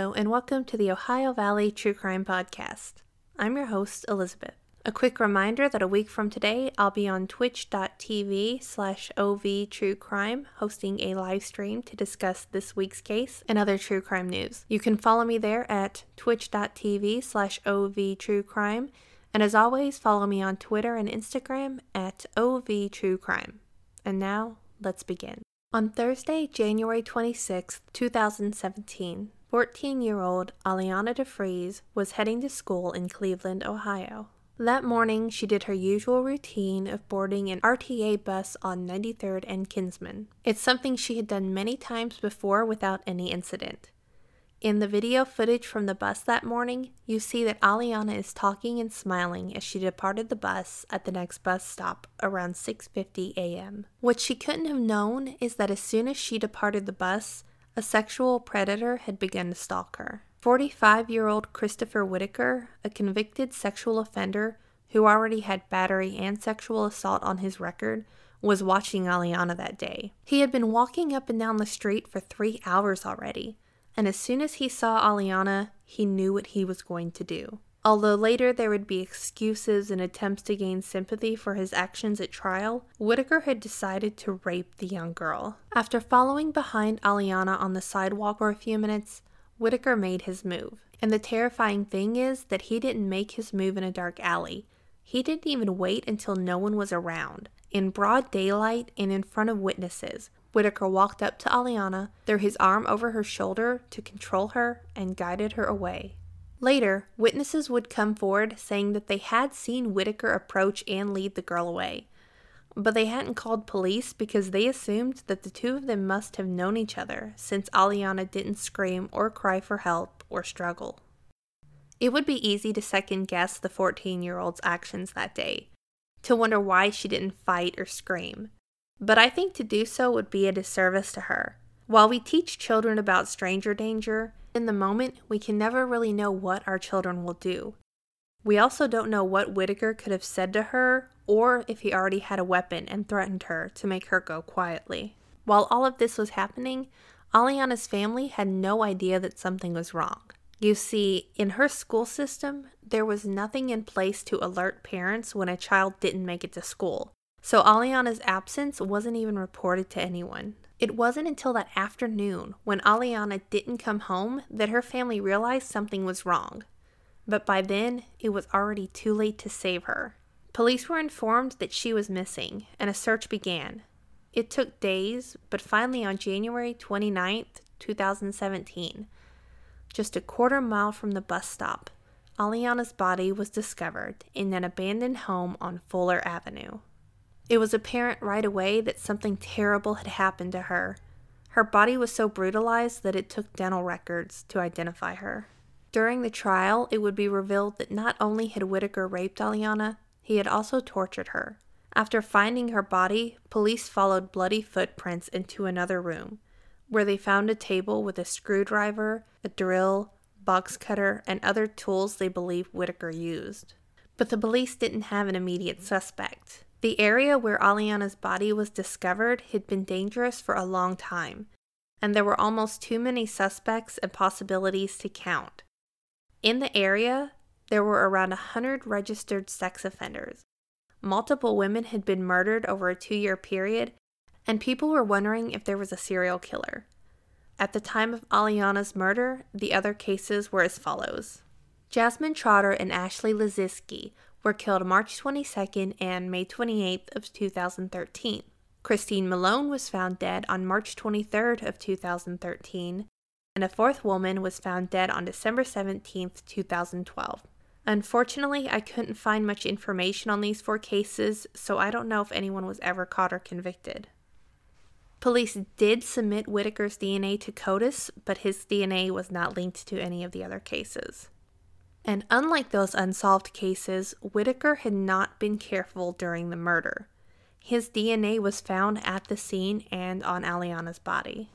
And welcome to the Ohio Valley True Crime Podcast. I'm your host, Elizabeth. A quick reminder that a week from today, I'll be on twitch.tv slash ovtruecrime hosting a live stream to discuss this week's case and other true crime news. You can follow me there at twitch.tv slash ovtruecrime, and as always, follow me on Twitter and Instagram at ovtruecrime. And now, let's begin. On Thursday, January 26, 2017, 14 year old Alianna DeFreeze was heading to school in Cleveland, Ohio. That morning, she did her usual routine of boarding an RTA bus on 93rd and Kinsman. It's something she had done many times before without any incident. In the video footage from the bus that morning, you see that Alianna is talking and smiling as she departed the bus at the next bus stop around 6:50 a.m. What she couldn't have known is that as soon as she departed the bus, a sexual predator had begun to stalk her. 45 year old Christopher Whitaker, a convicted sexual offender who already had battery and sexual assault on his record, was watching Alianna that day. He had been walking up and down the street for three hours already, and as soon as he saw Alianna, he knew what he was going to do. Although later there would be excuses and attempts to gain sympathy for his actions at trial, Whitaker had decided to rape the young girl. After following behind Alianna on the sidewalk for a few minutes, Whitaker made his move. And the terrifying thing is that he didn't make his move in a dark alley. He didn't even wait until no one was around. In broad daylight and in front of witnesses, Whitaker walked up to Alianna, threw his arm over her shoulder to control her, and guided her away. Later, witnesses would come forward saying that they had seen Whitaker approach and lead the girl away but they hadn't called police because they assumed that the two of them must have known each other since Alianna didn't scream or cry for help or struggle. It would be easy to second guess the 14 year old's actions that day, to wonder why she didn't fight or scream. But I think to do so would be a disservice to her. While we teach children about stranger danger, in the moment we can never really know what our children will do. We also don't know what Whitaker could have said to her or if he already had a weapon and threatened her to make her go quietly. While all of this was happening, Alianna's family had no idea that something was wrong. You see, in her school system, there was nothing in place to alert parents when a child didn't make it to school. So Alianna's absence wasn't even reported to anyone. It wasn't until that afternoon, when Alianna didn't come home, that her family realized something was wrong. But by then, it was already too late to save her. Police were informed that she was missing, and a search began. It took days, but finally on January 29, 2017, just a quarter mile from the bus stop, Alianna's body was discovered in an abandoned home on Fuller Avenue. It was apparent right away that something terrible had happened to her. Her body was so brutalized that it took dental records to identify her. During the trial, it would be revealed that not only had Whitaker raped Alianna, he had also tortured her. After finding her body, police followed bloody footprints into another room, where they found a table with a screwdriver, a drill, box cutter, and other tools they believe Whitaker used. But the police didn't have an immediate suspect. The area where Alianna's body was discovered had been dangerous for a long time, and there were almost too many suspects and possibilities to count. In the area, there were around 100 registered sex offenders. Multiple women had been murdered over a two year period, and people were wondering if there was a serial killer. At the time of Alianna's murder, the other cases were as follows Jasmine Trotter and Ashley Laziski were killed March 22nd and May 28th of 2013. Christine Malone was found dead on March 23rd of 2013, and a fourth woman was found dead on December 17th, 2012. Unfortunately, I couldn't find much information on these four cases, so I don't know if anyone was ever caught or convicted. Police did submit Whitaker's DNA to CODIS, but his DNA was not linked to any of the other cases. And unlike those unsolved cases, Whitaker had not been careful during the murder. His DNA was found at the scene and on Alianna's body.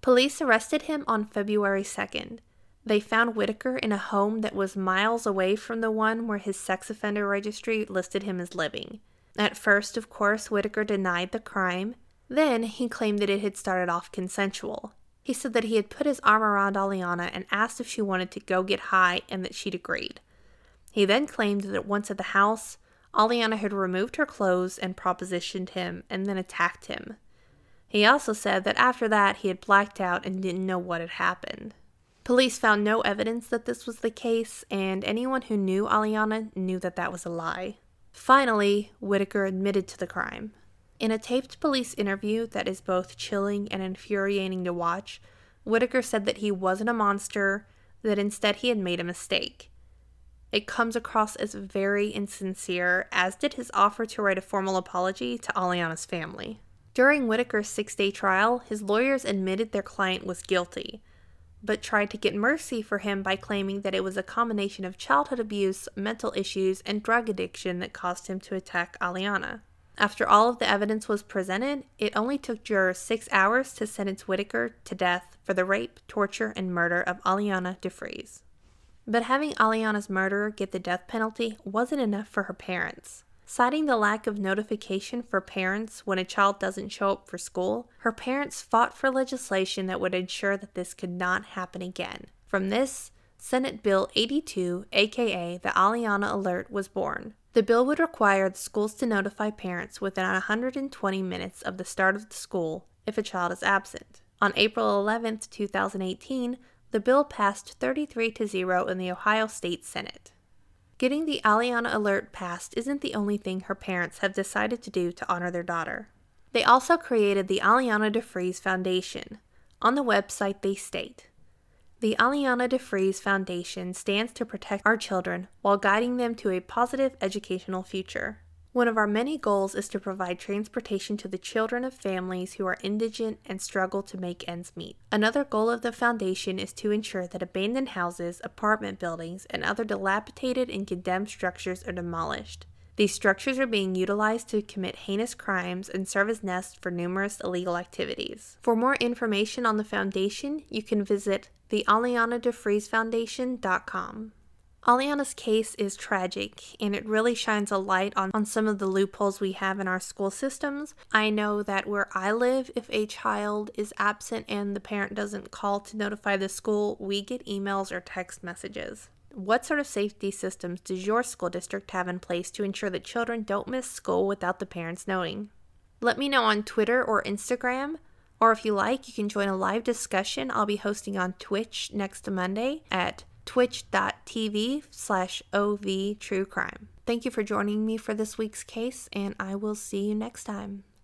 Police arrested him on February 2nd. They found Whitaker in a home that was miles away from the one where his sex offender registry listed him as living. At first, of course, Whitaker denied the crime. Then he claimed that it had started off consensual. He said that he had put his arm around Alianna and asked if she wanted to go get high and that she'd agreed. He then claimed that once at the house, Alianna had removed her clothes and propositioned him and then attacked him. He also said that after that he had blacked out and didn't know what had happened. Police found no evidence that this was the case, and anyone who knew Alianna knew that that was a lie. Finally, Whitaker admitted to the crime. In a taped police interview that is both chilling and infuriating to watch, Whitaker said that he wasn't a monster, that instead he had made a mistake. It comes across as very insincere, as did his offer to write a formal apology to Alianna's family. During Whitaker's six day trial, his lawyers admitted their client was guilty, but tried to get mercy for him by claiming that it was a combination of childhood abuse, mental issues, and drug addiction that caused him to attack Alianna. After all of the evidence was presented, it only took jurors six hours to sentence Whitaker to death for the rape, torture, and murder of Alianna DeFreeze. But having Alianna's murderer get the death penalty wasn't enough for her parents. Citing the lack of notification for parents when a child doesn't show up for school, her parents fought for legislation that would ensure that this could not happen again. From this, Senate Bill 82, aka the Alianna Alert, was born. The bill would require the schools to notify parents within 120 minutes of the start of the school if a child is absent. On April 11, 2018, the bill passed 33 to 0 in the Ohio State Senate. Getting the Alianna alert passed isn't the only thing her parents have decided to do to honor their daughter. They also created the Alianna DeFreeze Foundation. On the website, they state the Alianna DeFreeze Foundation stands to protect our children while guiding them to a positive educational future. One of our many goals is to provide transportation to the children of families who are indigent and struggle to make ends meet. Another goal of the foundation is to ensure that abandoned houses, apartment buildings, and other dilapidated and condemned structures are demolished. These structures are being utilized to commit heinous crimes and serve as nests for numerous illegal activities. For more information on the foundation, you can visit the AliannaDeFreezeFoundation.com. Alianna's case is tragic, and it really shines a light on, on some of the loopholes we have in our school systems. I know that where I live, if a child is absent and the parent doesn't call to notify the school, we get emails or text messages. What sort of safety systems does your school district have in place to ensure that children don't miss school without the parents knowing? Let me know on Twitter or Instagram, or if you like, you can join a live discussion I'll be hosting on Twitch next Monday at twitch.tv slash ov true crime. Thank you for joining me for this week's case, and I will see you next time.